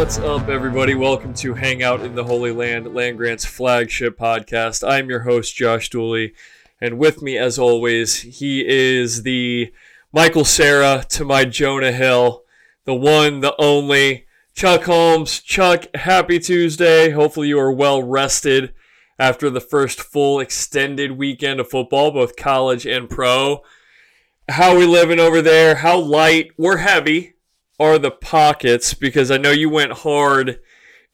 What's up, everybody? Welcome to Hangout in the Holy Land, Land Grant's flagship podcast. I'm your host, Josh Dooley, and with me, as always, he is the Michael Cera to my Jonah Hill, the one, the only, Chuck Holmes. Chuck, happy Tuesday. Hopefully, you are well rested after the first full extended weekend of football, both college and pro. How we living over there? How light We're heavy are the pockets? Because I know you went hard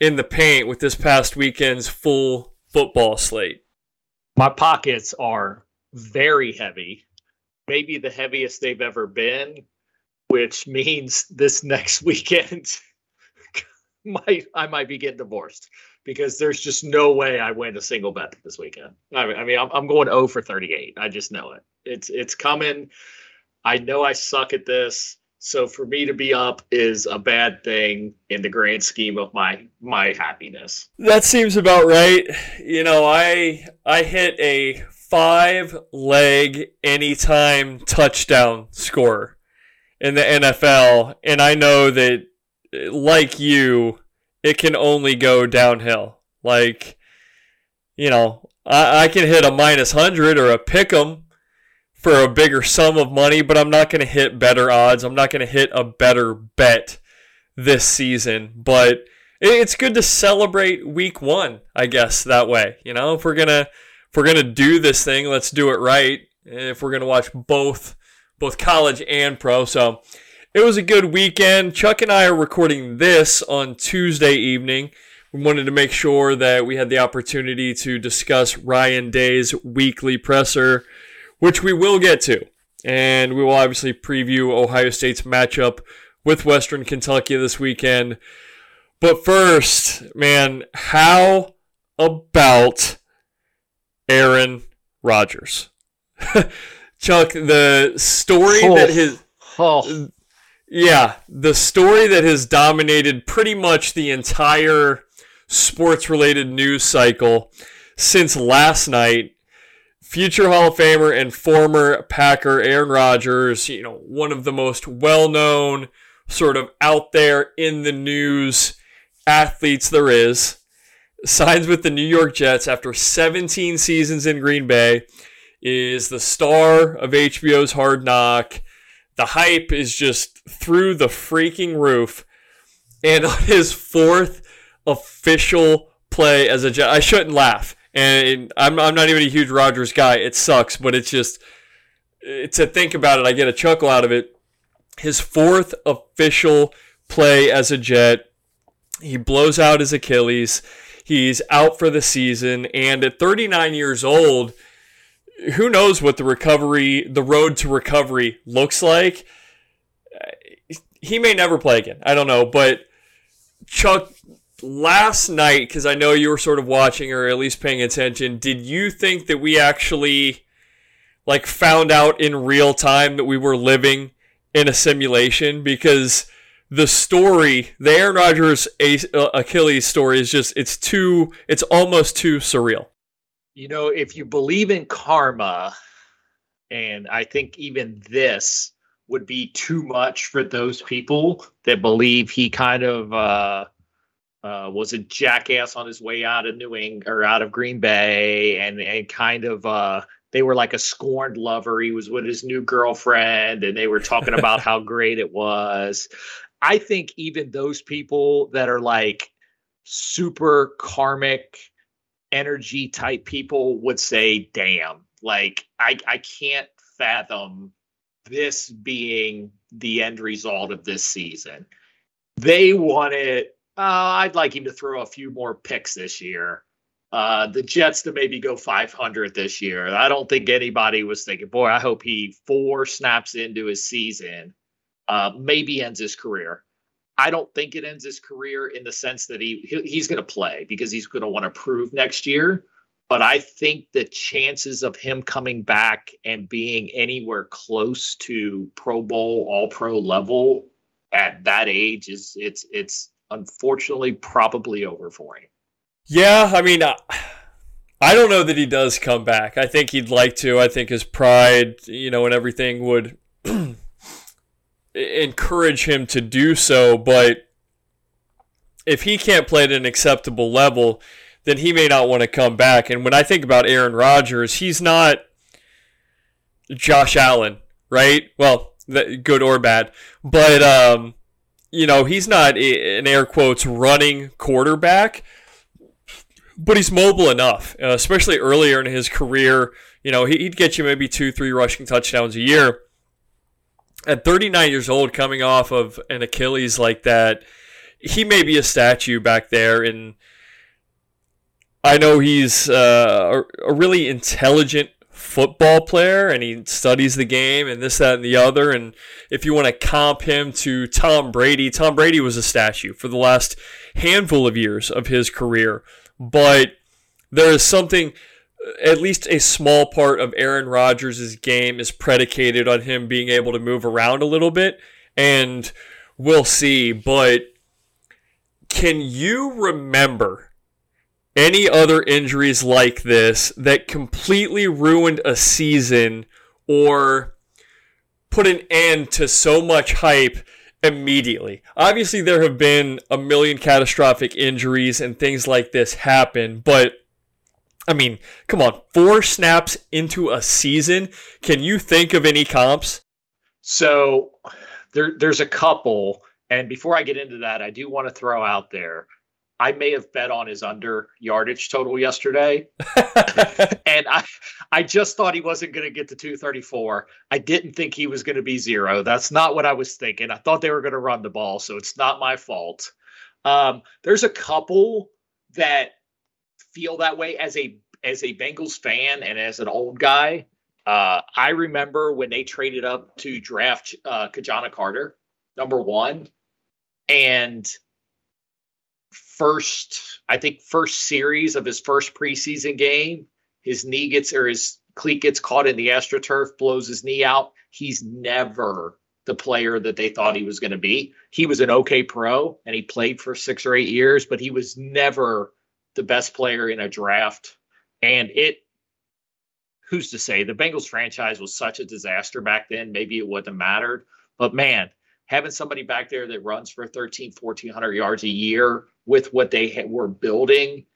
in the paint with this past weekend's full football slate. My pockets are very heavy, maybe the heaviest they've ever been, which means this next weekend might I might be getting divorced because there's just no way I win a single bet this weekend. I mean, I mean I'm, I'm going 0 for 38. I just know it. It's it's coming. I know I suck at this. So for me to be up is a bad thing in the grand scheme of my my happiness. That seems about right. You know, I I hit a five leg anytime touchdown scorer in the NFL, and I know that like you, it can only go downhill. Like, you know, I, I can hit a minus hundred or a pick 'em for a bigger sum of money, but I'm not going to hit better odds. I'm not going to hit a better bet this season. But it's good to celebrate week one, I guess, that way. You know, if we're gonna if we're gonna do this thing, let's do it right. If we're gonna watch both both college and pro, so it was a good weekend. Chuck and I are recording this on Tuesday evening. We wanted to make sure that we had the opportunity to discuss Ryan Day's weekly presser which we will get to. And we will obviously preview Ohio State's matchup with Western Kentucky this weekend. But first, man, how about Aaron Rodgers? Chuck, the story Oh. that his Oh, yeah, the story that has dominated pretty much the entire sports related news cycle since last night. Future Hall of Famer and former Packer Aaron Rodgers, you know, one of the most well known, sort of out there in the news athletes there is, signs with the New York Jets after 17 seasons in Green Bay, is the star of HBO's Hard Knock. The hype is just through the freaking roof. And on his fourth official play as a Jet, I shouldn't laugh. And I'm, I'm not even a huge Rodgers guy. It sucks, but it's just eh, to think about it, I get a chuckle out of it. His fourth official play as a Jet, he blows out his Achilles. He's out for the season. And at 39 years old, who knows what the recovery, the road to recovery looks like. Eh, he may never play again. I don't know. But Chuck, last night, because I know you were sort of watching or at least paying attention, did you think that we actually like found out in real time that we were living in a simulation? Because the story, the Aaron Rodgers uh, Achilles story is just it's too it's almost too surreal. You know, if you believe in karma, and I think even this would be too much for those people that believe he kind of uh, uh, was a jackass on his way out of New England or out of Green Bay, and and kind of uh, they were like a scorned lover. He was with his new girlfriend, and they were talking about how great it was. I think even those people that are like super karmic energy type people would say, damn, like I, I can't fathom this being the end result of this season. They wanted, uh, I'd like him to throw a few more picks this year. Uh, the Jets to maybe go 500 this year. I don't think anybody was thinking, boy, I hope he four snaps into his season uh, maybe ends his career. I don't think it ends his career in the sense that he, he he's going to play because he's going to want to prove next year. But I think the chances of him coming back and being anywhere close to Pro Bowl, All Pro level at that age is it's it's unfortunately probably over for him. Yeah, I mean, uh, I don't know that he does come back. I think he'd like to. I think his pride, you know, and everything would encourage him to do so, but if he can't play at an acceptable level, then he may not want to come back. And when I think about Aaron Rodgers, he's not Josh Allen, right? Well, good or bad, but um, you know he's not an air quotes running quarterback, but he's mobile enough, uh, especially earlier in his career. You know he'd get you maybe two, three rushing touchdowns a year at 39 years old, coming off of an Achilles like that, he may be a statue back there. And I know he's uh, a really intelligent football player and he studies the game and this, that, and the other. And if you want to comp him to Tom Brady, Tom Brady was a statue for the last handful of years of his career. But there is something at least a small part of Aaron Rodgers' game is predicated on him being able to move around a little bit. And we'll see. But can you remember any other injuries like this that completely ruined a season or put an end to so much hype immediately? Obviously, there have been a million catastrophic injuries and things like this happen, but I mean, come on, four snaps into a season. Can you think of any comps? So there, there's a couple. And before I get into that, I do want to throw out there I may have bet on his under yardage total yesterday. and I I just thought he wasn't going to get to 234. I didn't think he was going to be zero. That's not what I was thinking. I thought they were going to run the ball, so it's not my fault. Um, there's a couple that feel that way as a as a Bengals fan and as an old guy. Uh, I remember when they traded up to draft uh, Ki-Jana Carter, number one, and first, I think first series of his first preseason game, his knee gets or his cleat gets caught in the astroturf, blows his knee out. He's never the player that they thought he was going to be. He was an okay pro and he played for six or eight years, but he was never the best player in a draft. And it, who's to say, the Bengals franchise was such a disaster back then. Maybe it wouldn't have mattered. But man, having somebody back there that runs for 13, 1400 yards a year with what they were building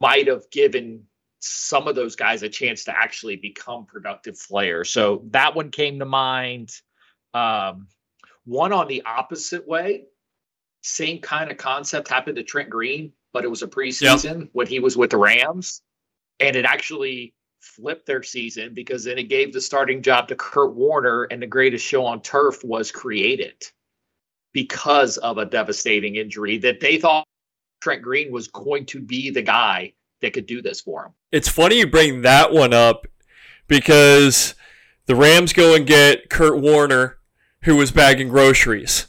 might have given some of those guys a chance to actually become productive players. So that one came to mind. Um, one on the opposite way, same kind of concept happened to Trent Green, but it was a preseason yep. when he was with the Rams, and it actually flipped their season because then it gave the starting job to Kurt Warner, and the greatest show on turf was created because of a devastating injury that they thought Trent Green was going to be the guy that could do this for him. It's funny you bring that one up because the Rams go and get Kurt Warner, who was bagging groceries.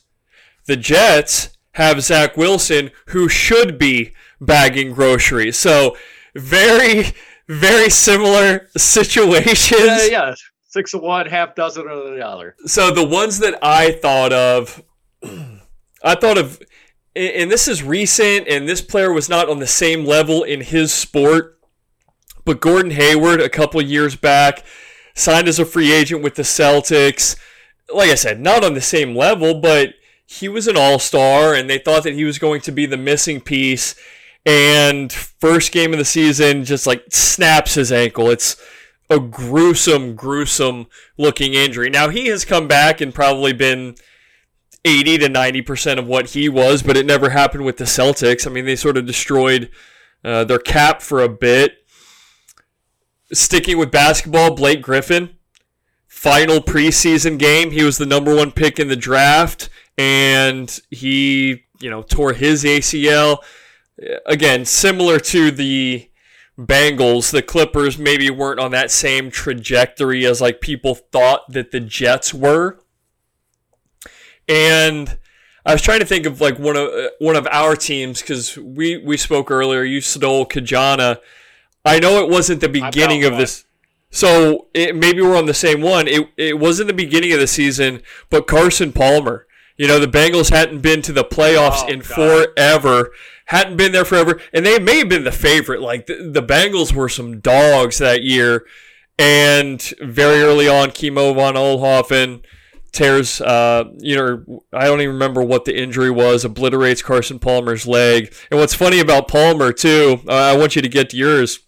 The Jets have Zach Wilson, who should be bagging groceries. So very, very similar situations. Yeah, yeah. Six of one, half dozen of the other. So the ones that I thought of, I thought of and this is recent, and this player was not on the same level in his sport. But Gordon Hayward, a couple years back, signed as a free agent with the Celtics. Like I said, not on the same level, but he was an all star, and they thought that he was going to be the missing piece. And first game of the season, just like snaps his ankle. It's a gruesome, gruesome looking injury. Now, he has come back and probably been 80 to 90% of what he was, but it never happened with the Celtics. I mean, they sort of destroyed uh, their cap for a bit. Sticking with basketball, Blake Griffin, final preseason game, he was the number one pick in the draft, and he, you know, tore his ACL. Again, similar to the Bengals, the Clippers maybe weren't on that same trajectory as like people thought that the Jets were and I was trying to think of like one of uh, one of our teams because we we spoke earlier. You stole Ki-Jana. I know it wasn't the beginning of this. So it, maybe we're on the same one. It it wasn't the beginning of the season, but Carson Palmer. You know the Bengals hadn't been to the playoffs oh, in God. forever. Hadn't been there forever, and they may have been the favorite. Like the, the Bengals were some dogs that year, and very early on, Kimo von Oelhoffen tears, uh, you know, I don't even remember what the injury was, obliterates Carson Palmer's leg. And what's funny about Palmer, too, uh, I want you to get to yours,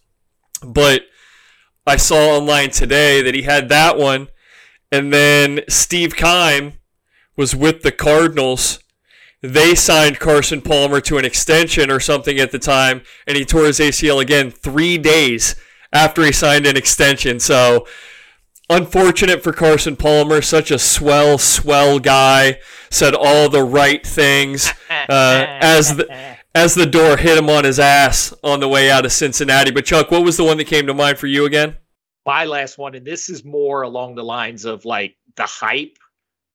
but I saw online today that he had that one. And then Steve Keim was with the Cardinals. They signed Carson Palmer to an extension or something at the time, and he tore his ACL again three days after he signed an extension. So, unfortunate for Carson Palmer, such a swell, swell guy, said all the right things uh, as the as the door hit him on his ass on the way out of Cincinnati. But Chuck, what was the one that came to mind for you again? My last one, and this is more along the lines of like the hype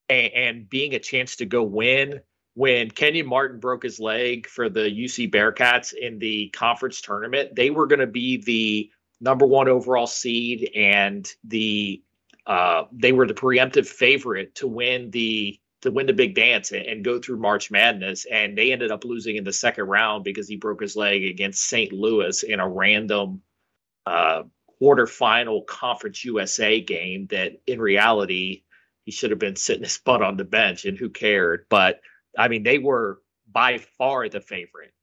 and, and being a chance to go win. When Kenyon Martin broke his leg for the UC Bearcats in the conference tournament, they were going to be the number one overall seed, and the uh, they were the preemptive favorite to win the to win the big dance and, and, go through March Madness, and they ended up losing in the second round because he broke his leg against St. Louis in a random uh, quarterfinal Conference USA game. That in reality he should have been sitting his butt on the bench, and who cared? But I mean, they were by far the favorite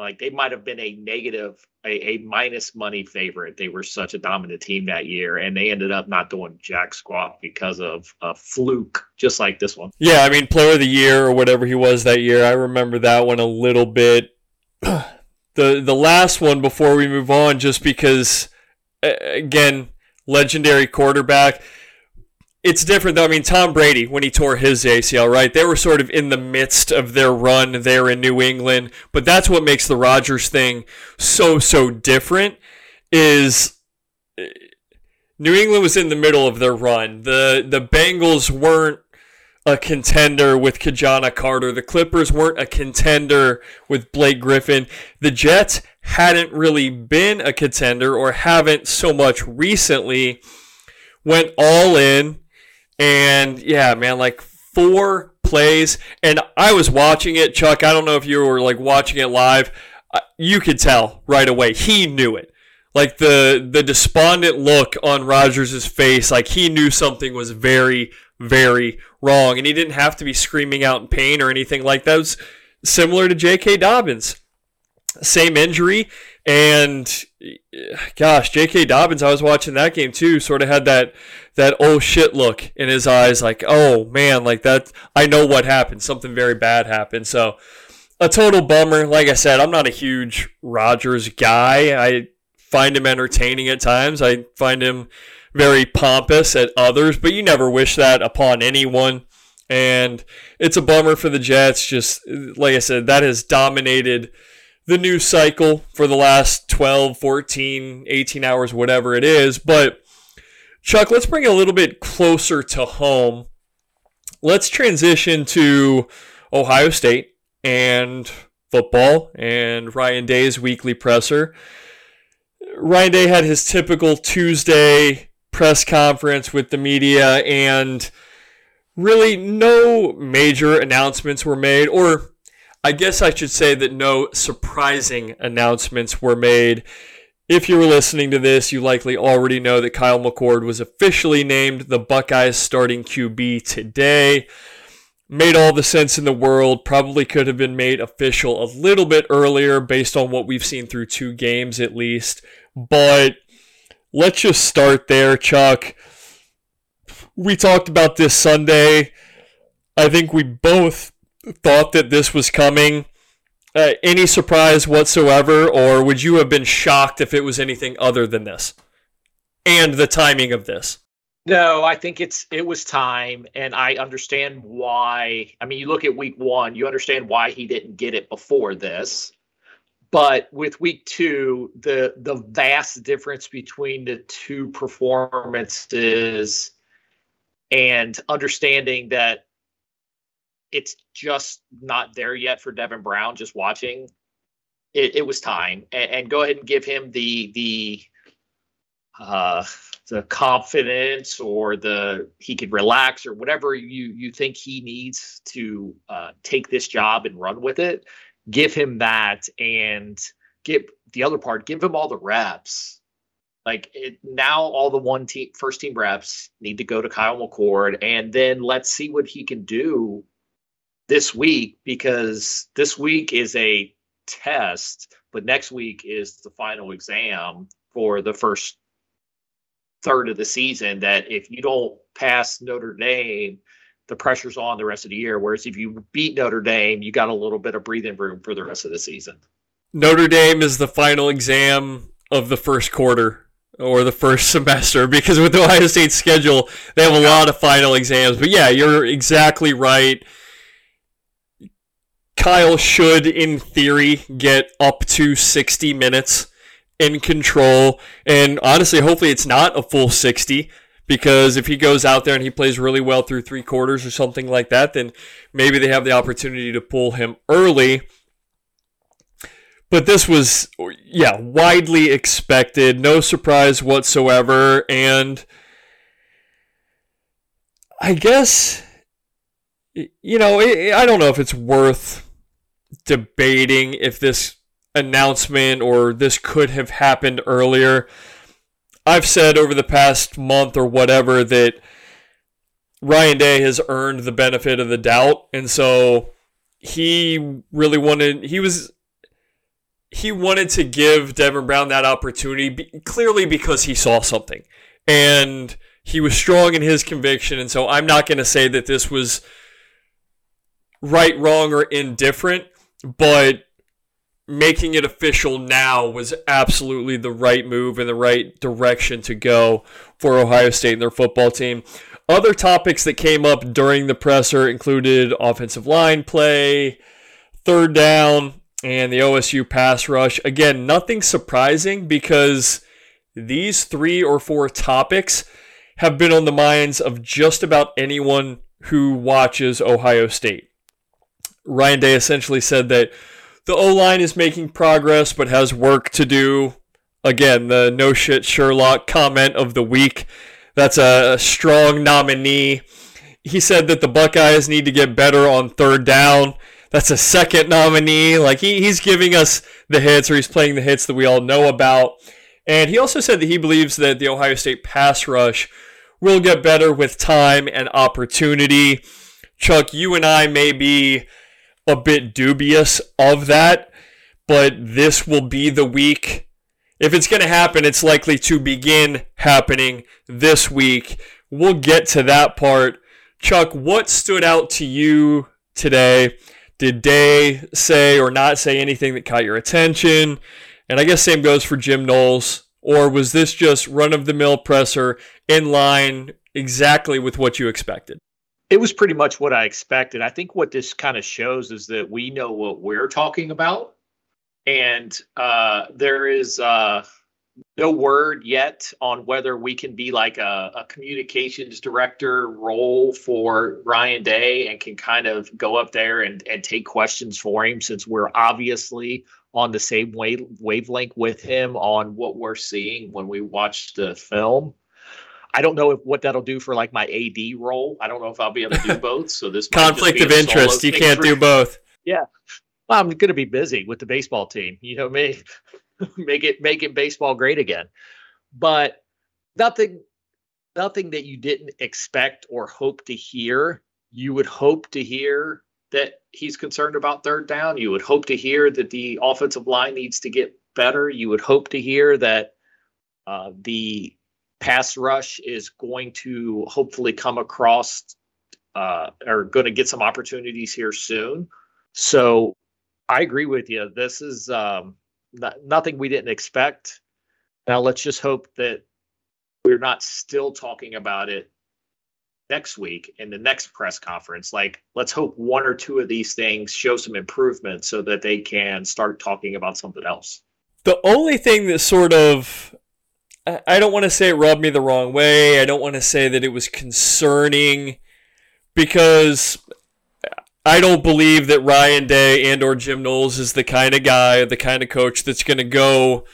like they might have been a negative, a, a minus money favorite. They were such a dominant team that year, and they ended up not doing jack squat because of a fluke, just like this one. Yeah, I mean, player of the year or whatever he was that year. I remember that one a little bit. the the last one before we move on, just because, again, legendary quarterback it's different though. I mean, Tom Brady, when he tore his ACL, right? They were sort of in the midst of their run there in New England. But that's what makes the Rodgers thing so, so different is eh, New England was in the middle of their run. The the Bengals weren't a contender with Ki-Jana Carter. The Clippers weren't a contender with Blake Griffin. The Jets hadn't really been a contender or haven't so much recently. Went all in and yeah, man, like four plays, and I was watching it, Chuck. I don't know if you were like watching it live. Uh, you could tell right away. He knew it. Like the the despondent look on Rodgers' face, like he knew something was very, very wrong, and he didn't have to be screaming out in pain or anything like that. It was similar to J.K. Dobbins, same injury, and gosh, J.K. Dobbins, I was watching that game too. Sort of had that that oh shit look in his eyes, like oh man, like that. I know what happened. Something very bad happened. So a total bummer. Like I said, I'm not a huge Rodgers guy. I find him entertaining at times. I find him very pompous at others, but you never wish that upon anyone. And it's a bummer for the Jets. Just like I said, that has dominated the news cycle for the last 12, 14, 18 hours, whatever it is. But Chuck, let's bring it a little bit closer to home. Let's transition to Ohio State and football and Ryan Day's weekly presser. Ryan Day had his typical Tuesday press conference with the media, and really no major announcements were made, or I guess I should say that no surprising announcements were made. If you were listening to this, you likely already know that Kyle McCord was officially named the Buckeyes starting QB today. Made all the sense in the world, probably could have been made official a little bit earlier based on what we've seen through two games at least. But let's just start there, Chuck. We talked about this Sunday. I think we both thought that this was coming. Uh, any surprise whatsoever, or would you have been shocked if it was anything other than this? And the timing of this. No, I think it's it was time, and I understand why. I mean, you look at week one, you understand why he didn't get it before this. But with week two, the the vast difference between the two performances and understanding that it's just not there yet for Devin Brown, just watching, it, it was time. And, and, go ahead and give him the the uh the confidence or the he could relax or whatever you you think he needs to uh, take this job and run with it give him that and get the other part, give him all the reps. Like it, now, all the one team, first team reps need to go to Kyle McCord, and then let's see what he can do this week because this week is a test, but next week is the final exam for the first third of the season. That if you don't pass Notre Dame, the pressure's on the rest of the year. Whereas if you beat Notre Dame, you got a little bit of breathing room for the rest of the season. Notre Dame is the final exam of the first quarter or the first semester because with the Ohio State schedule, they have a lot of final exams. But yeah, you're exactly right. Kyle should, in theory, get up to 60 minutes in control. And honestly, hopefully it's not a full 60 because if he goes out there and he plays really well through three quarters or something like that, then maybe they have the opportunity to pull him early. But this was, yeah, widely expected, no surprise whatsoever. And I guess, you know, I don't know if it's worth debating if this announcement or this could have happened earlier. I've said over the past month or whatever that Ryan Day has earned the benefit of the doubt, and so he really wanted he was he wanted to give Devin Brown that opportunity clearly because he saw something and he was strong in his conviction, and so I'm not going to say that this was right, wrong, or indifferent, but making it official now was absolutely the right move and the right direction to go for Ohio State and their football team. Other topics that came up during the presser included offensive line play, third down, and the OSU pass rush. Again, nothing surprising because these three or four topics have been on the minds of just about anyone who watches Ohio State. Ryan Day essentially said that the O line is making progress, but has work to do. Again, the no shit Sherlock comment of the week. That's a strong nominee. he said that the Buckeyes need to get better on third down. That's a second nominee. Like he, he's giving us the hits or he's playing the hits that we all know about. And he also said that he believes that the Ohio State pass rush will get better with time and opportunity. Chuck, you and I may be a bit dubious of that, but this will be the week. If it's going to happen, it's likely to begin happening this week. We'll get to that part. Chuck, what stood out to you today? Did Day say or not say anything that caught your attention? And I guess same goes for Jim Knowles. Or was this just run of the mill presser in line exactly with what you expected? It was pretty much what I expected. I think what this kind of shows is that we know what we're talking about. And uh, there is uh, no word yet on whether we can be like a, a, communications director role for Ryan Day and can kind of go up there and, and take questions for him since we're obviously on the same wave, wavelength with him on what we're seeing when we watch the film. I don't know if, what that'll do for like my AD role. I don't know if I'll be able to do both. So this conflict of interest. You can't do both. Yeah. Well, I'm going to be busy with the baseball team. You know me, make it making baseball great again. But nothing, nothing that you didn't expect or hope to hear. You would hope to hear that he's concerned about third down. You would hope to hear that the offensive line needs to get better. You would hope to hear that uh, the pass rush is going to hopefully come across uh, or going to get some opportunities here soon. So I agree with you. This is um, not, nothing we didn't expect. Now let's just hope that we're not still talking about it next week in the next press conference. Like, let's hope one or two of these things show some improvement so that they can start talking about something else. The only thing that sort of I don't want to say it rubbed me the wrong way. I don't want to say that it was concerning because I don't believe that Ryan Day and or Jim Knowles is the kind of guy, the kind of coach that's going to go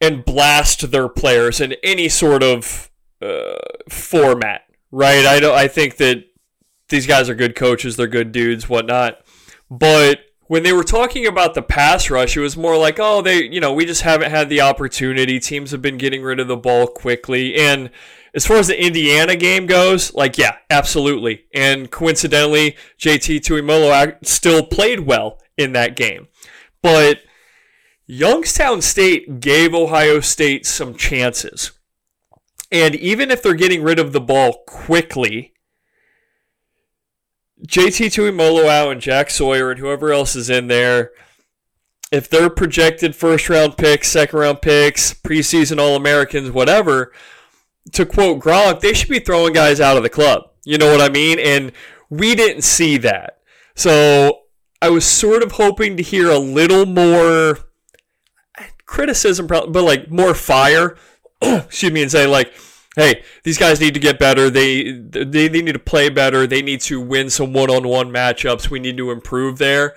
and blast their players in any sort of uh, format, right? I don't. I think that these guys are good coaches. They're good dudes, whatnot. But when they were talking about the pass rush, it was more like, oh, they, you know, we just haven't had the opportunity. Teams have been getting rid of the ball quickly. And as far as the Indiana game goes, like, yeah, absolutely. And coincidentally, JT Tuimoloau still played well in that game. But Youngstown State gave Ohio State some chances. And even if they're getting rid of the ball quickly, JT Tuimoloau and Jack Sawyer and whoever else is in there, if they're projected first round picks, second round picks, preseason All Americans, whatever, to quote Gronk, they should be throwing guys out of the club. You know what I mean? And we didn't see that. So I was sort of hoping to hear a little more eh, criticism, but like more fire. excuse me, and say like, hey, these guys need to get better. They, they they need to play better. They need to win some one-on-one matchups. We need to improve there.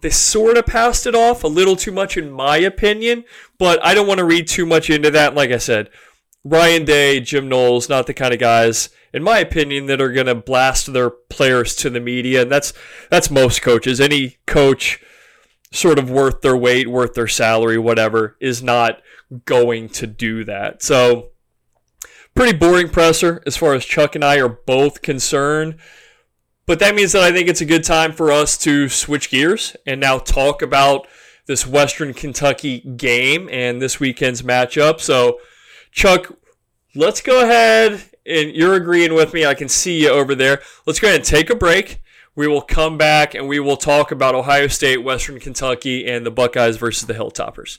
They sort of passed it off a little too much, in my opinion, but I don't want to read too much into that. Like I said, Ryan Day, Jim Knowles, not the kind of guys, in my opinion, that are going to blast their players to the media, and that's that's most coaches. Any coach, sort of worth their weight, worth their salary, whatever, is not going to do that. So pretty boring presser as far as Chuck and I are both concerned. But that means that I think it's a good time for us to switch gears and now talk about this Western Kentucky game and this weekend's matchup. So, Chuck, let's go ahead and you're agreeing with me. I can see you over there. Let's go ahead and take a break. We will come back and we will talk about Ohio State, Western Kentucky, and the Buckeyes versus the Hilltoppers.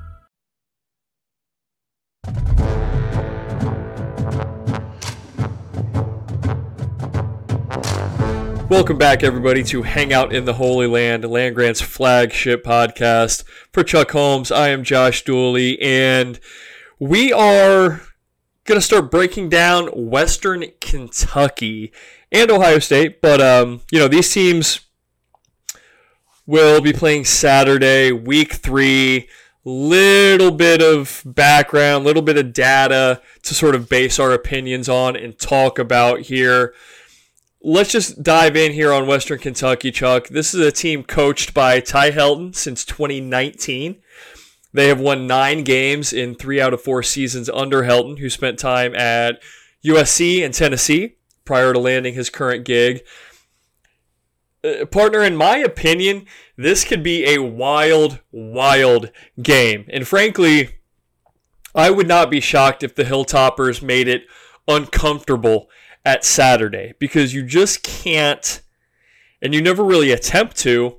Welcome back, everybody, to Hang Out in the Holy Land, Land Grant's flagship podcast. For Chuck Holmes, I am Josh Dooley, and we are going to start breaking down Western Kentucky and Ohio State. But, um, you know, these teams will be playing Saturday, week three. Little bit of background, little bit of data to sort of base our opinions on and talk about here let's just dive in here on Western Kentucky, Chuck. This is a team coached by Ty Helton since 2019. They have won nine games in three out of four seasons under Helton, who spent time at USC and Tennessee prior to landing his current gig. Uh, partner, in my opinion, this could be a wild, wild game. And frankly, I would not be shocked if the Hilltoppers made it uncomfortable at Saturday because you just can't, and you never really attempt to,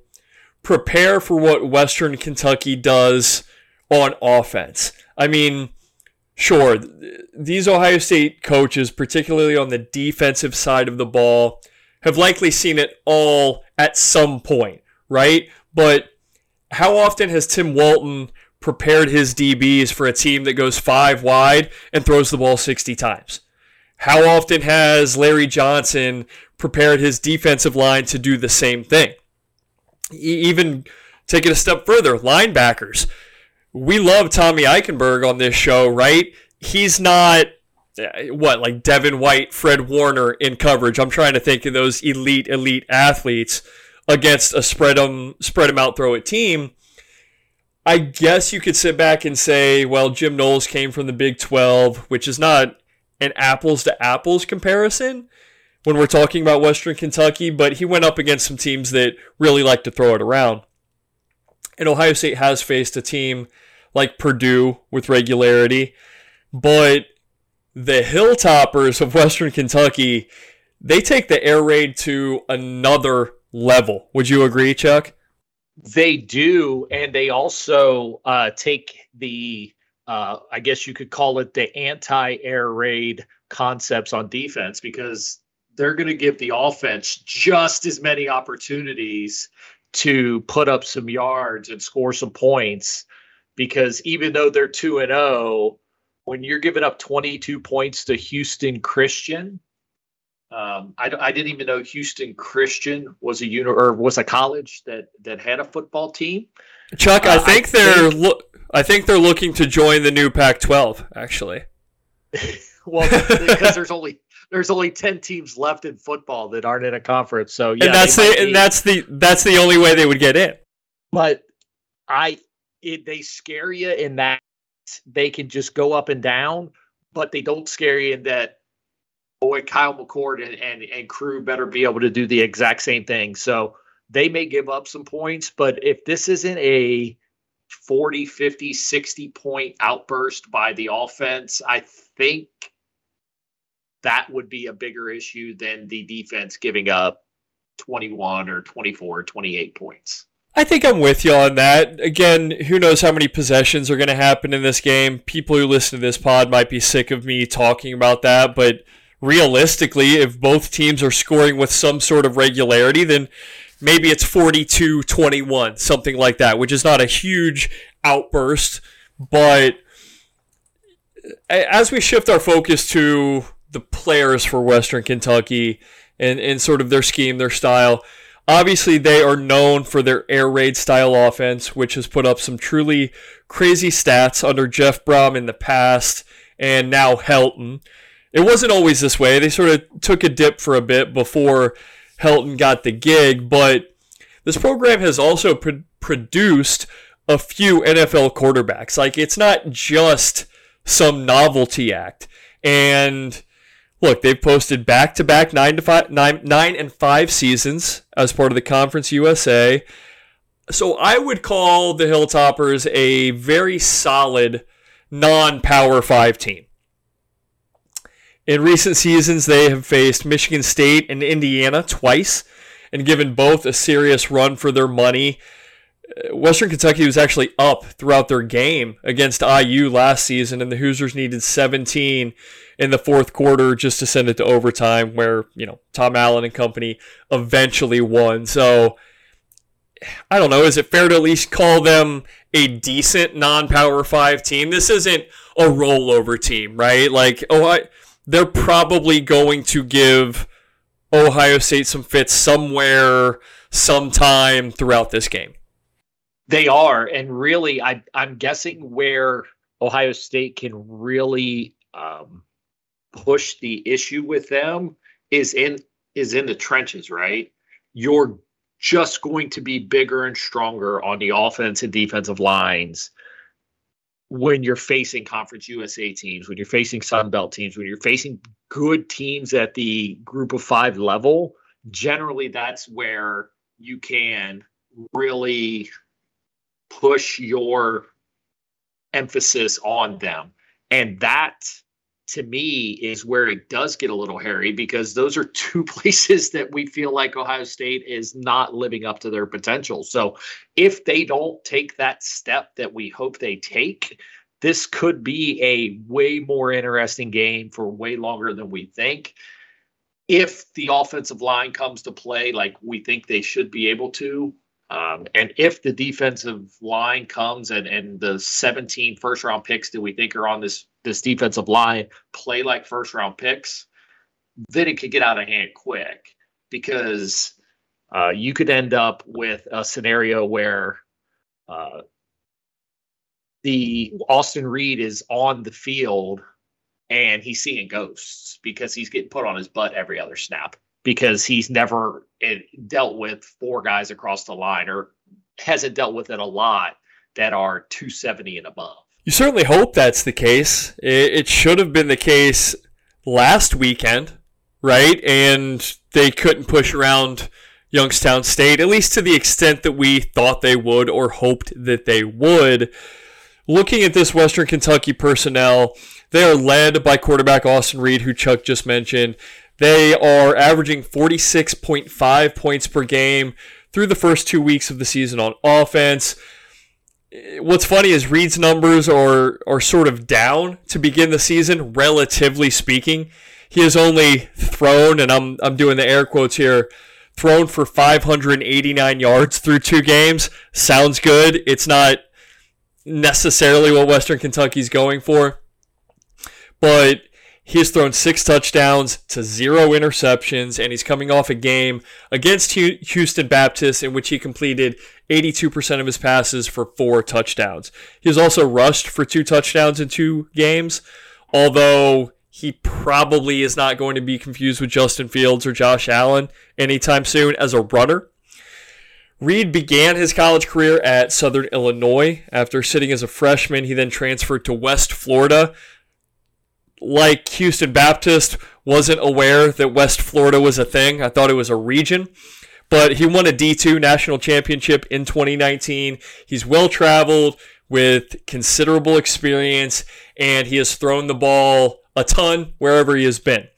prepare for what Western Kentucky does on offense. I mean, sure, these Ohio State coaches, particularly on the defensive side of the ball, have likely seen it all at some point, right? But how often has Tim Walton prepared his DBs for a team that goes five wide and throws the ball 60 times? How often has Larry Johnson prepared his defensive line to do the same thing? Even take it a step further, linebackers. We love Tommy Eichenberg on this show, right? He's not eh, what like Devin White, Fred Warner in coverage. I'm trying to think of those elite elite athletes against a spread them spread them out throw it team. I guess you could sit back and say, well, Jim Knowles came from the Big 12, which is not an apples to apples comparison when we're talking about Western Kentucky, but he went up against some teams that really like to throw it around. And Ohio State has faced a team like Purdue with regularity, but the Hilltoppers of Western Kentucky, they take the air raid to another level. Would you agree, Chuck? They do, and they also uh, take the uh, I guess you could call it the anti air raid concepts on defense because they're going to give the offense just as many opportunities to put up some yards and score some points because even though they're 2 and 0 when you're giving up 22 points to Houston Christian um, I, I, didn't even know Houston Christian was a uni- or was a college that that had a football team. Chuck, I uh, think I they're think, lo- I think they're looking to join the new Pac-12. Actually, well, because there's only there's only ten teams left in football that aren't in a conference. So yeah, and that's the and that's the that's the only way they would get in. But I, it, they scare you in that they can just go up and down, but they don't scare you in that. Boy, Kyle McCord and, and and crew better be able to do the exact same thing. So they may give up some points, but if this isn't a 40, 50, 60 point outburst by the offense, I think that would be a bigger issue than the defense giving up 21 or 24 or 28 points. I think I'm with you on that. Again, who knows how many possessions are going to happen in this game? People who listen to this pod might be sick of me talking about that, but realistically, if both teams are scoring with some sort of regularity, then maybe it's 42 21, something like that, which is not a huge outburst. But as we shift our focus to the players for Western Kentucky and, and sort of their scheme, their style, obviously they are known for their air raid style offense, which has put up some truly crazy stats under Jeff Brohm in the past and now Helton. It wasn't always this way. They sort of took a dip for a bit before Helton got the gig, but this program has also pr- produced a few NFL quarterbacks. Like it's not just some novelty act. And look, they've posted back to back nine to five nine nine and five seasons as part of the Conference USA. So I would call the Hilltoppers a very solid non-power five team. In recent seasons, they have faced Michigan State and Indiana twice and given both a serious run for their money. Uh, Western Kentucky was actually up throughout their game against IU last season, and the Hoosiers needed 17 in the fourth quarter just to send it to overtime, where you know Tom Allen and company eventually won. So I don't know. Is it fair to at least call them a decent non-power five team? This isn't a rollover team, right? Like, oh, I, they're probably going to give Ohio State some fits somewhere, sometime throughout this game. They are, and really, I, I'm guessing where Ohio State can really um, push the issue with them is in is in the trenches, right? You're just going to be bigger and stronger on the offense and defensive lines when you're facing Conference USA teams, when you're facing Sun Belt teams, when you're facing good teams at the group of five level. Generally, that's where you can really push your emphasis on them. And that to me is where it does get a little hairy because those are two places that we feel like Ohio State is not living up to their potential. So if they don't take that step that we hope they take, this could be a way more interesting game for way longer than we think. If the offensive line comes to play like we think they should be able to, um, and if the defensive line comes and, and the 17 first round picks that we think are on this this defensive line play like first round picks, then it could get out of hand quick because uh, you could end up with a scenario where uh, the Austin Reed is on the field and he's seeing ghosts because he's getting put on his butt every other snap because he's never eh, dealt with four guys across the line or hasn't dealt with it a lot that are 270 and above. You certainly hope that's the case. It should have been the case last weekend, right? And they couldn't push around Youngstown State, at least to the extent that we thought they would or hoped that they would. Looking at this Western Kentucky personnel, they are led by quarterback Austin Reed, who Chuck just mentioned. They are averaging 46.5 points per game through the first two weeks of the season on offense. What's funny is Reed's numbers are, are sort of down to begin the season, relatively speaking. He has only thrown, and I'm, I'm doing the air quotes here, thrown for 589 yards through two games. Sounds good. It's not necessarily what Western Kentucky's going for, but he has thrown six touchdowns to zero interceptions, and he's coming off a game against Houston Baptist in which he completed 82% of his passes for four touchdowns. He has also rushed for two touchdowns in two games, although he probably is not going to be confused with Justin Fields or Josh Allen anytime soon as a runner. Reed began his college career at Southern Illinois. After sitting as a freshman, he then transferred to West Florida like Houston Baptist, wasn't aware that West Florida was a thing. I thought it was a region. But he won a D2 national championship in 2019. He's well traveled with considerable experience, and he has thrown the ball a ton wherever he has been.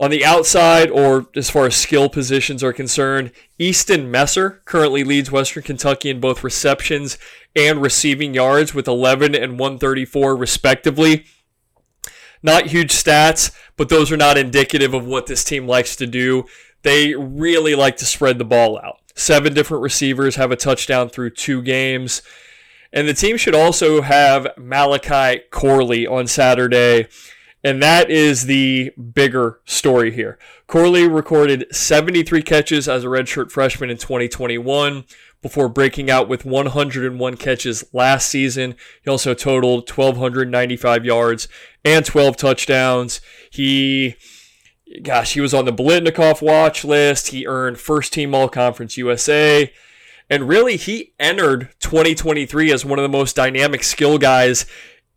On the outside, or as far as skill positions are concerned, Easton Messer currently leads Western Kentucky in both receptions and receiving yards with 11 and 134 respectively. Not huge stats, but those are not indicative of what this team likes to do. They really like to spread the ball out. Seven different receivers have a touchdown through two games. And the team should also have Malachi Corley on Saturday. And that is the bigger story here. Corley recorded 73 catches as a redshirt freshman in 2021 before breaking out with 101 catches last season. He also totaled 1,295 yards and 12 touchdowns. He, gosh, he was on the Biletnikoff watch list. He earned first team All Conference USA. And really, he entered 2023 as one of the most dynamic skill guys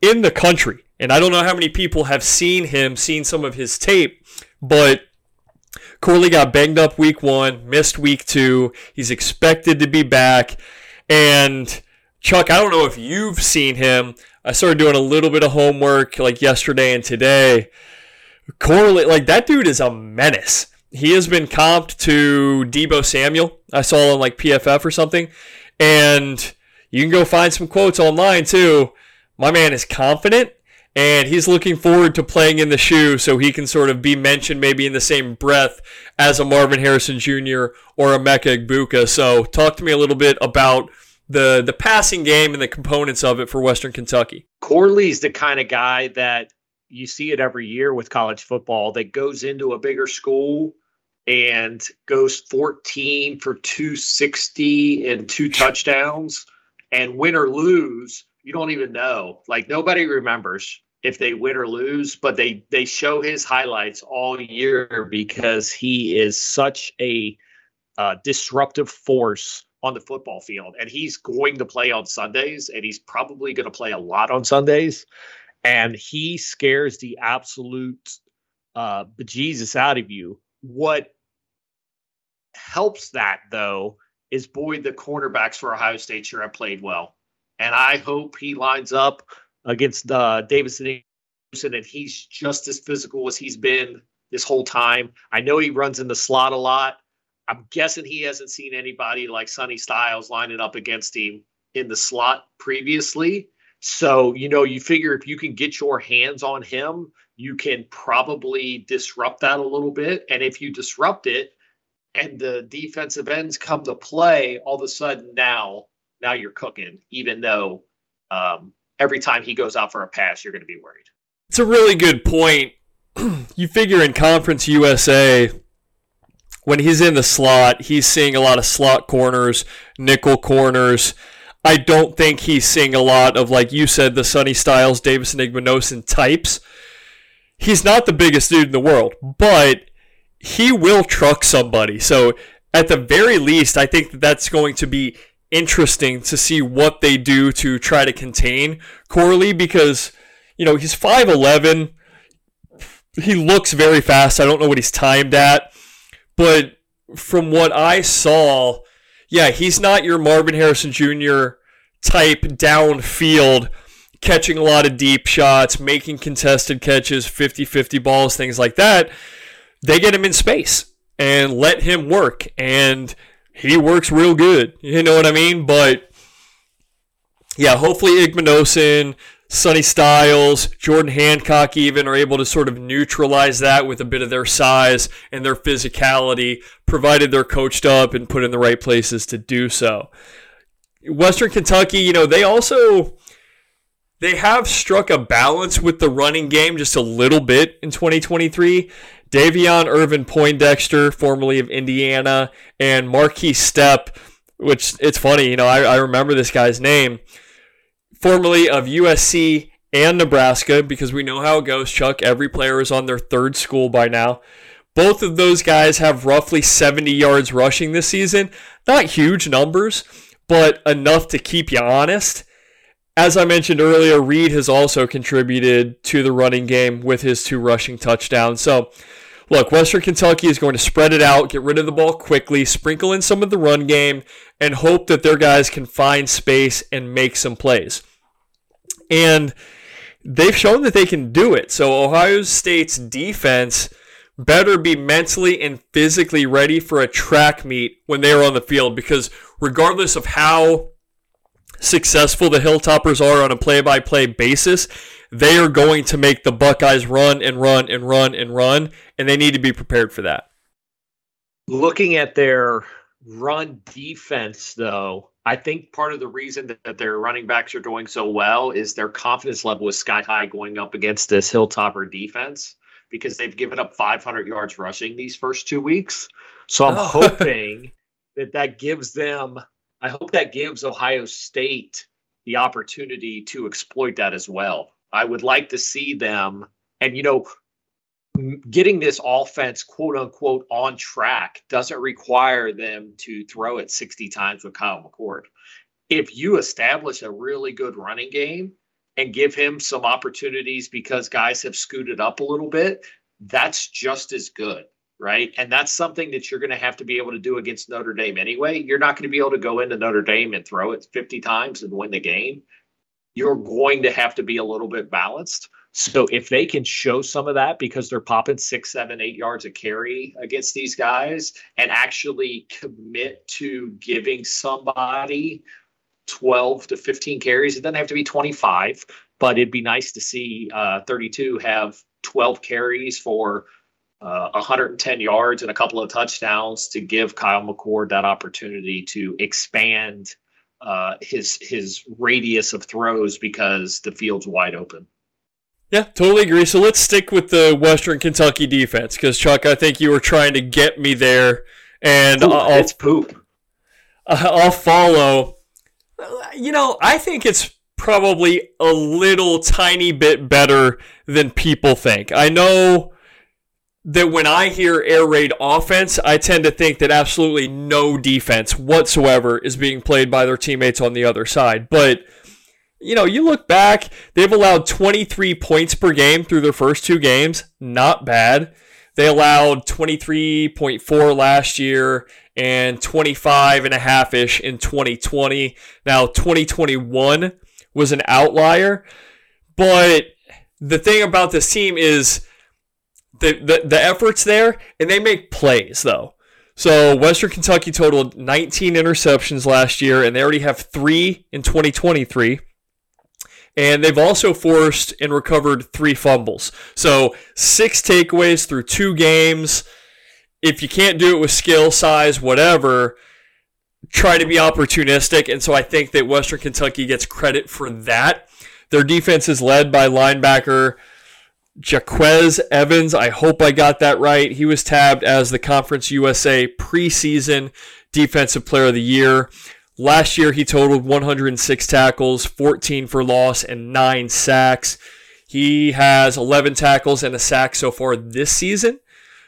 in the country. And I don't know how many people have seen him, seen some of his tape, but Corley got banged up week one, missed week two. He's expected to be back. And Chuck, I don't know if you've seen him. I started doing a little bit of homework like yesterday and today. Corley, like that dude is a menace. He has been comped to Deebo Samuel. I saw on like PFF or something. And you can go find some quotes online too. My man is confident and he's looking forward to playing in the shoe so he can sort of be mentioned maybe in the same breath as a Marvin Harrison Jr. or a Emeka Egbuka. So talk to me a little bit about the the passing game and the components of it for Western Kentucky. Corley's the kind of guy that you see it every year with college football that goes into a bigger school and goes 14 for 260 and two touchdowns and win or lose you don't even know. Like nobody remembers if they win or lose but they they show his highlights all year because he is such a uh, disruptive force on the football field. And he's going to play on sundays and he's probably going to play a lot on sundays. And he scares the absolute uh bejesus out of you. What helps that though is Boyd, the cornerbacks for Ohio State sure have played well, and I hope he lines up against uh, Davison and he's just as physical as he's been this whole time. I know he runs in the slot a lot. I'm guessing he hasn't seen anybody like Sonny Styles lining up against him in the slot previously. So, you know, you figure if you can get your hands on him, you can probably disrupt that a little bit. And if you disrupt it, and the defensive ends come to play, all of a sudden now, now you're cooking. Even though um, every time he goes out for a pass, you're going to be worried. It's a really good point. you figure in Conference USA, when he's in the slot, he's seeing a lot of slot corners, nickel corners. I don't think he's seeing a lot of, like you said, the Sonny Styles, Davison Igbinosun types. He's not the biggest dude in the world, but he will truck somebody. So at the very least, I think that that's going to be interesting to see what they do to try to contain Corley because, you know, he's 5'11. He looks very fast. I don't know what he's timed at. But from what I saw, yeah, he's not your Marvin Harrison Jr. type downfield, catching a lot of deep shots, making contested catches, 50 50 balls, things like that they get him in space and let him work. And he works real good. You know what I mean? But yeah, hopefully Igbinosun, Sonny Styles, Jordan Hancock even are able to sort of neutralize that with a bit of their size and their physicality, provided they're coached up and put in the right places to do so. Western Kentucky, you know, they also they have struck a balance with the running game just a little bit in 2023. Davion Ervin Poindexter, formerly of Indiana, and Markese Stepp, which it's funny, you know, I, I remember this guy's name, formerly of USC and Nebraska, because we know how it goes, Chuck. Every player is on their third school by now. Both of those guys have roughly 70 yards rushing this season. Not huge numbers, but enough to keep you honest. As I mentioned earlier, Reed has also contributed to the running game with his two rushing touchdowns. So look, Western Kentucky is going to spread it out, get rid of the ball quickly, sprinkle in some of the run game, and hope that their guys can find space and make some plays. And they've shown that they can do it. So Ohio State's defense better be mentally and physically ready for a track meet when they are on the field because regardless of how successful the Hilltoppers are on a play by play basis, they are going to make the Buckeyes run and run and run and run, and they need to be prepared for that. Looking at their run defense, though, I think part of the reason that, their running backs are doing so well is their confidence level is sky high going up against this Hilltopper defense because they've given up 500 yards rushing these first two weeks. So I'm oh. hoping that that gives them, I hope that gives Ohio State the opportunity to exploit that as well. I would like to see them, and you know, getting this offense quote unquote on track doesn't require them to throw it 60 times with Kyle McCord. If you establish a really good running game and give him some opportunities because guys have scooted up a little bit, that's just as good, right? And that's something that you're going to have to be able to do against Notre Dame anyway. You're not going to be able to go into Notre Dame and throw it 50 times and win the game you're going to have to be a little bit balanced. So if they can show some of that because they're popping six, seven, eight yards of carry against these guys and actually commit to giving somebody 12 to 15 carries, it doesn't have to be 25, but it'd be nice to see uh, 32 have 12 carries for uh, 110 yards and a couple of touchdowns to give Kyle McCord that opportunity to expand uh, his his radius of throws because the field's wide open. Yeah, totally agree. So let's stick with the Western Kentucky defense because Chuck, I think you were trying to get me there, and Poop, I'll, it's poop. I'll follow. You know, I think it's probably a little tiny bit better than people think. I know that when I hear air raid offense, I tend to think that absolutely no defense whatsoever is being played by their teammates on the other side. But, you know, you look back, they've allowed 23 points per game through their first two games. Not bad. They allowed 23.4 last year and 25 and a half ish in 2020. Now, 2021 was an outlier, but the thing about this team is the, the, the effort's there and they make plays though. So Western Kentucky totaled 19 interceptions last year and they already have 3 in 2023. And they've also forced and recovered 3 fumbles. So 6 takeaways through 2 games. If you can't do it with skill, size, whatever, try to be opportunistic. And so I think that Western Kentucky gets credit for that. Their defense is led by linebacker JaQues Evans. I hope I got that right. He was tabbed as the Conference USA preseason Defensive Player of the Year. Last year, he totaled 106 tackles, 14 for loss, and 9 sacks. He has 11 tackles and a sack so far this season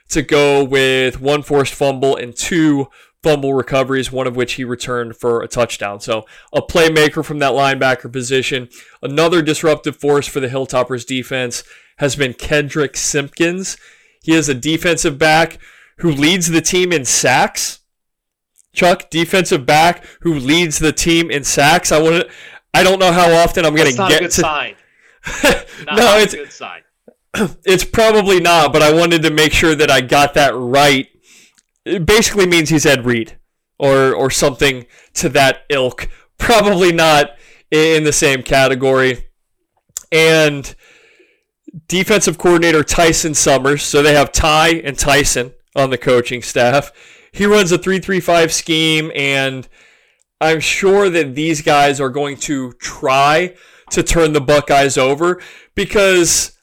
to go with one forced fumble and two fumble recoveries, one of which he returned for a touchdown. So a playmaker from that linebacker position. Another disruptive force for the Hilltoppers defense has been Kendrick Simpkins. He is a defensive back who leads the team in sacks. Chuck, defensive back who leads the team in sacks. I want to. I don't know how often I'm going to get a good to. sign. Not no, a it's good sign. it's probably not, but I wanted to make sure that I got that right. It basically means he's Ed Reed or or something to that ilk. Probably not in the same category. And defensive coordinator Tyson Summers. So they have Ty and Tyson on the coaching staff. He runs a 335 scheme, and I'm sure that these guys are going to try to turn the Buckeyes over because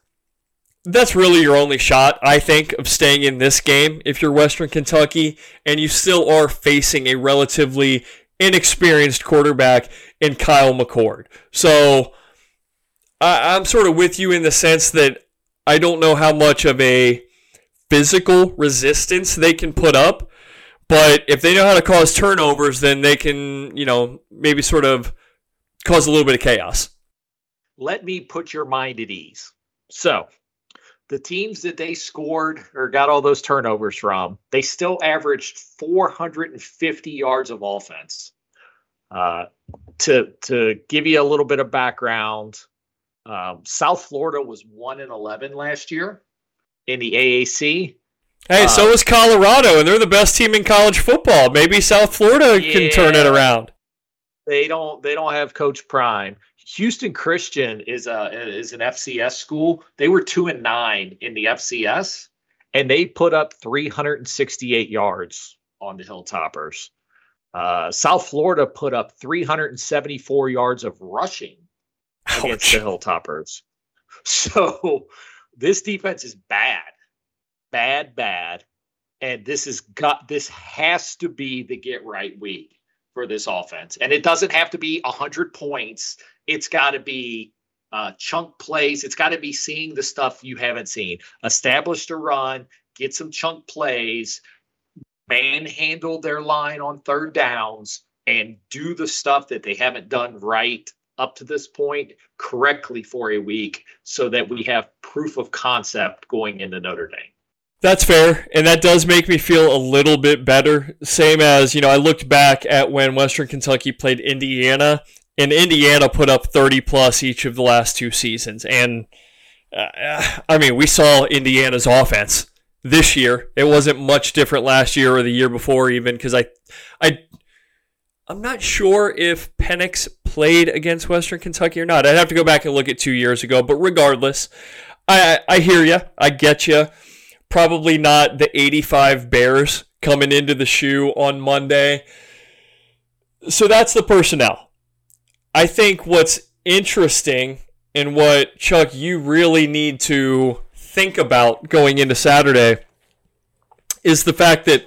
that's really your only shot, I think, of staying in this game if you're Western Kentucky and you still are facing a relatively inexperienced quarterback in Kyle McCord. So I, I'm sort of with you in the sense that I don't know how much of a physical resistance they can put up. But if they know how to cause turnovers, then they can, you know, maybe sort of cause a little bit of chaos. Let me put your mind at ease. So, the teams that they scored or got all those turnovers from, they still averaged 450 yards of offense. Uh, to to give you a little bit of background, um, South Florida was one in 11 last year in the AAC. Hey, so is Colorado, and they're the best team in college football. Maybe South Florida can turn it around. They don't they don't have Coach Prime. Houston Christian is a is an FCS school. They were two and nine in the FCS, and they put up 368 yards on the Hilltoppers. Uh, South Florida put up 374 yards of rushing against the Hilltoppers. So this defense is bad, bad, bad, and this is got this has to be the get right week for this offense, and it doesn't have to be hundred points. It's got to be uh, chunk plays. It's got to be seeing the stuff you haven't seen. Establish the run, get some chunk plays, manhandle their line on third downs, and do the stuff that they haven't done right up to this point correctly for a week so that we have proof of concept going into Notre Dame. That's fair, and that does make me feel a little bit better. Same as, you know, I looked back at when Western Kentucky played Indiana, and Indiana put up 30 plus each of the last two seasons. And Uh, I mean, we saw Indiana's offense this year. It wasn't much different last year or the year before, even because I, I, I'm not sure if Penix played against Western Kentucky or not. I'd have to go back and look at two years ago. But regardless, I, I hear you. I get you. Probably not the 85 Bears coming into the shoe on Monday. So that's the personnel. I think what's interesting and what Chuck you really need to think about going into Saturday is the fact that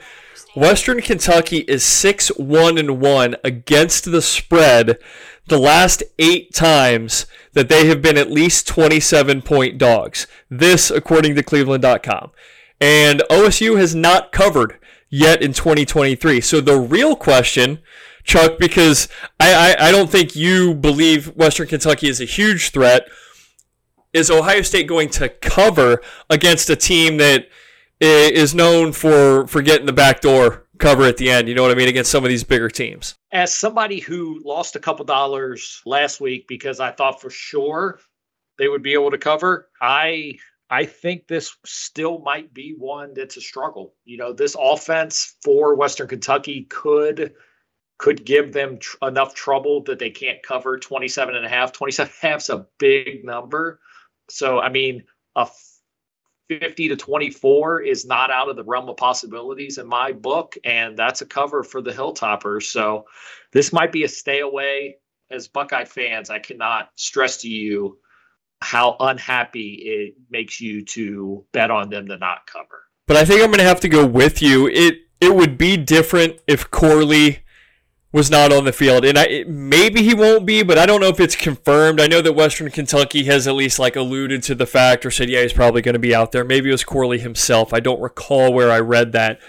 Western Kentucky is 6 1 and 1 against the spread the last 8 times that they have been at least 27 point dogs. This according to cleveland.com. And OSU has not covered yet in 2023. So the real question Chuck, because I, I, I don't think you believe Western Kentucky is a huge threat. Is Ohio State going to cover against a team that is known for, for getting the back door cover at the end? You know what I mean? Against some of these bigger teams. As somebody who lost a couple dollars last week because I thought for sure they would be able to cover, I I think this still might be one that's a struggle. You know, this offense for Western Kentucky could could give them tr- enough trouble that they can't cover 27 and a half 27 and a half is a big number so i mean a 50 to 24 is not out of the realm of possibilities in my book and that's a cover for the hilltoppers so this might be a stay away. As buckeye fans i cannot stress to you how unhappy it makes you to bet on them to not cover. But i think i'm going to have to go with you. It it would be different if corley was not on the field, and I maybe he won't be, but I don't know if it's confirmed. I know that Western Kentucky has at least like alluded to the fact or said, yeah, he's probably going to be out there. Maybe it was Corley himself. I don't recall where I read that.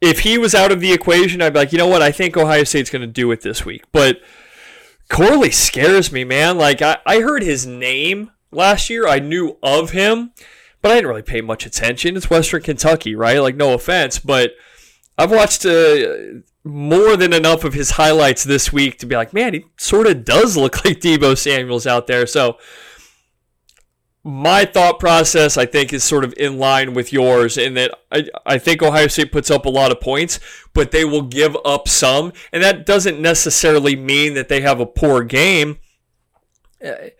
If he was out of the equation, I'd be like, you know what? I think Ohio State's going to do it this week. But Corley scares me, man. Like I, I heard his name last year. I knew of him, but I didn't really pay much attention. It's Western Kentucky, right? Like no offense, but I've watched uh, more than enough of his highlights this week to be like, man, he sort of does look like Deebo Samuel's out there. So my thought process, I think, is sort of in line with yours in that I, I think Ohio State puts up a lot of points, but they will give up some. And that doesn't necessarily mean that they have a poor game. Eh,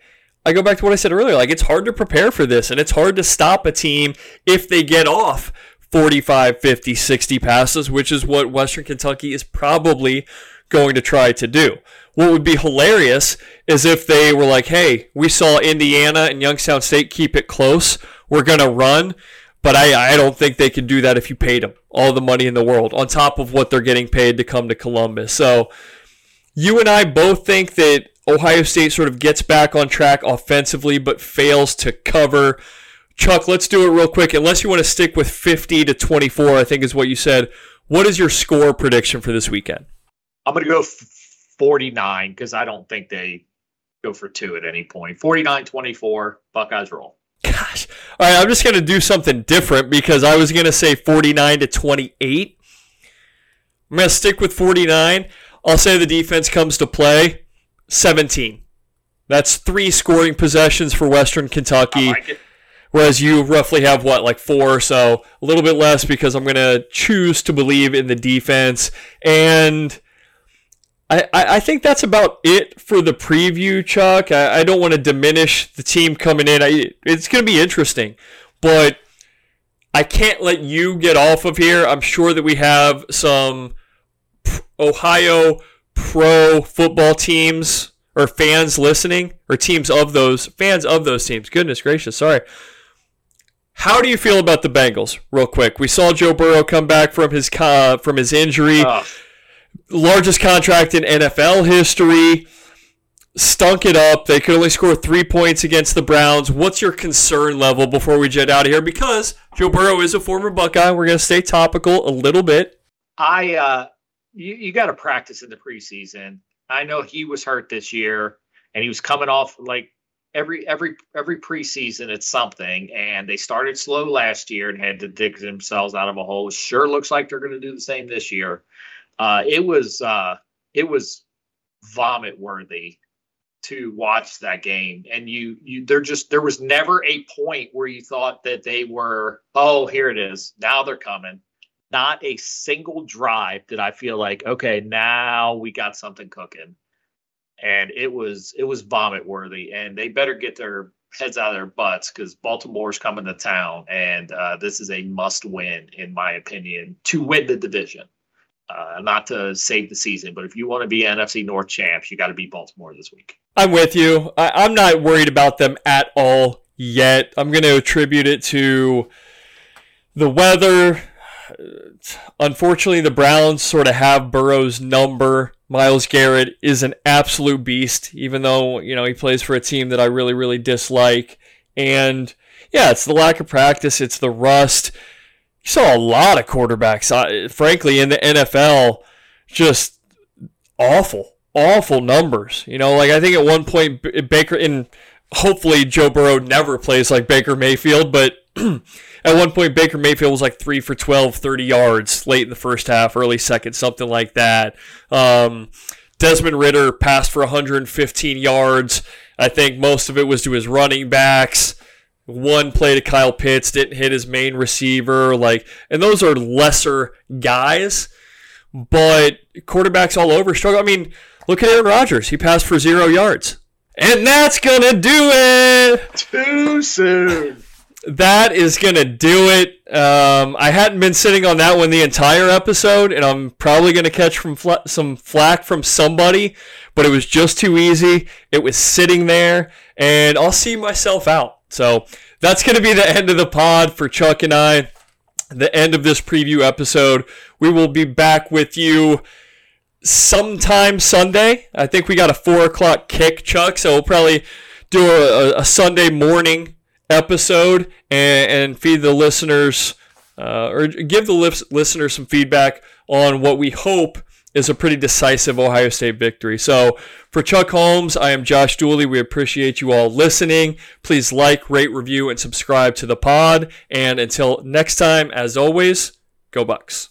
I go back to what I said earlier. Like, it's hard to prepare for this, and it's hard to stop a team if they get off 45, 50, 60 passes, which is what Western Kentucky is probably going to try to do. What would be hilarious is if they were like, hey, we saw Indiana and Youngstown State keep it close. We're going to run. But I, I don't think they could do that if you paid them all the money in the world on top of what they're getting paid to come to Columbus. So you and I both think that Ohio State sort of gets back on track offensively, but fails to cover Chuck, let's do it real quick. Unless you want to stick with 50 to 24, I think is what you said. What is your score prediction for this weekend? I'm going to go 49 because I don't think they go for two at any point. 49 24, Buckeyes roll. Gosh. All right, I'm just going to do something different because I was going to say 49 to 28. I'm going to stick with 49. I'll say the defense comes to play 17. That's three scoring possessions for Western Kentucky. I like Whereas you roughly have what, like four, so a little bit less because I'm going to choose to believe in the defense. And I, I think that's about it for the preview, Chuck. I, I don't want to diminish the team coming in. I, it's going to be interesting, but I can't let you get off of here. I'm sure that we have some Ohio pro football teams or fans listening or teams of those fans of those teams. Goodness gracious, sorry. How do you feel about the Bengals, real quick? We saw Joe Burrow come back from his uh, from his injury, uh. largest contract in NFL history. Stunk it up. They could only score three points against the Browns. What's your concern level before we jet out of here? Because Joe Burrow is a former Buckeye. We're going to stay topical a little bit. I, uh, you, you got to practice in the preseason. I know he was hurt this year, and he was coming off like every every every preseason it's something and they started slow last year and had to dig themselves out of a hole. Sure looks like they're going to do the same this year. Uh, it was uh, it was vomit worthy to watch that game and you you there just there was never a point where you thought that they were oh here it is now they're coming. Not a single drive did i feel like okay now we got something cooking and it was it was vomit worthy and they better get their heads out of their butts because baltimore's coming to town and uh, this is a must win in my opinion to win the division uh, not to save the season, but if you want to be NFC North champs, you got to beat Baltimore this week. I'm with you. I, am not worried about them at all yet. I'm going to attribute it to the weather. Unfortunately, the Browns sort of have Burrow's number. Myles Garrett is an absolute beast, even though you know he plays for a team that I really, really dislike. And yeah, it's the lack of practice. It's the rust you saw a lot of quarterbacks, uh, frankly, in the NFL, just awful, awful numbers. You know, like I think at one point Baker, and hopefully Joe Burrow never plays like Baker Mayfield, but at one point Baker Mayfield was like three for 12, 30 yards late in the first half, early second, something like that. Um, Desmond Ridder passed for 115 yards. I think most of it was to his running backs one play to Kyle Pitts, didn't hit his main receiver, like, and those are lesser guys, but quarterbacks all over struggle. I mean, look at Aaron Rodgers; he passed for zero yards, and that's gonna do it. Too soon. That is gonna do it. Um, I hadn't been sitting on that one the entire episode, and I'm probably gonna catch from fl- some flack from somebody, but it was just too easy. It was sitting there, and I'll see myself out. So that's to be the end of the pod for Chuck and I. The end of this preview episode. We will be back with you sometime Sunday. I think we got a four o'clock kick, Chuck. So we'll probably do a, a Sunday morning episode and, and feed the listeners uh, or give the listeners some feedback on what we hope is a pretty decisive Ohio State victory. So for Chuck Holmes, I am Josh Dooley. We appreciate you all listening. Please like, rate, review, and subscribe to the pod. And until next time, as always, go Bucks.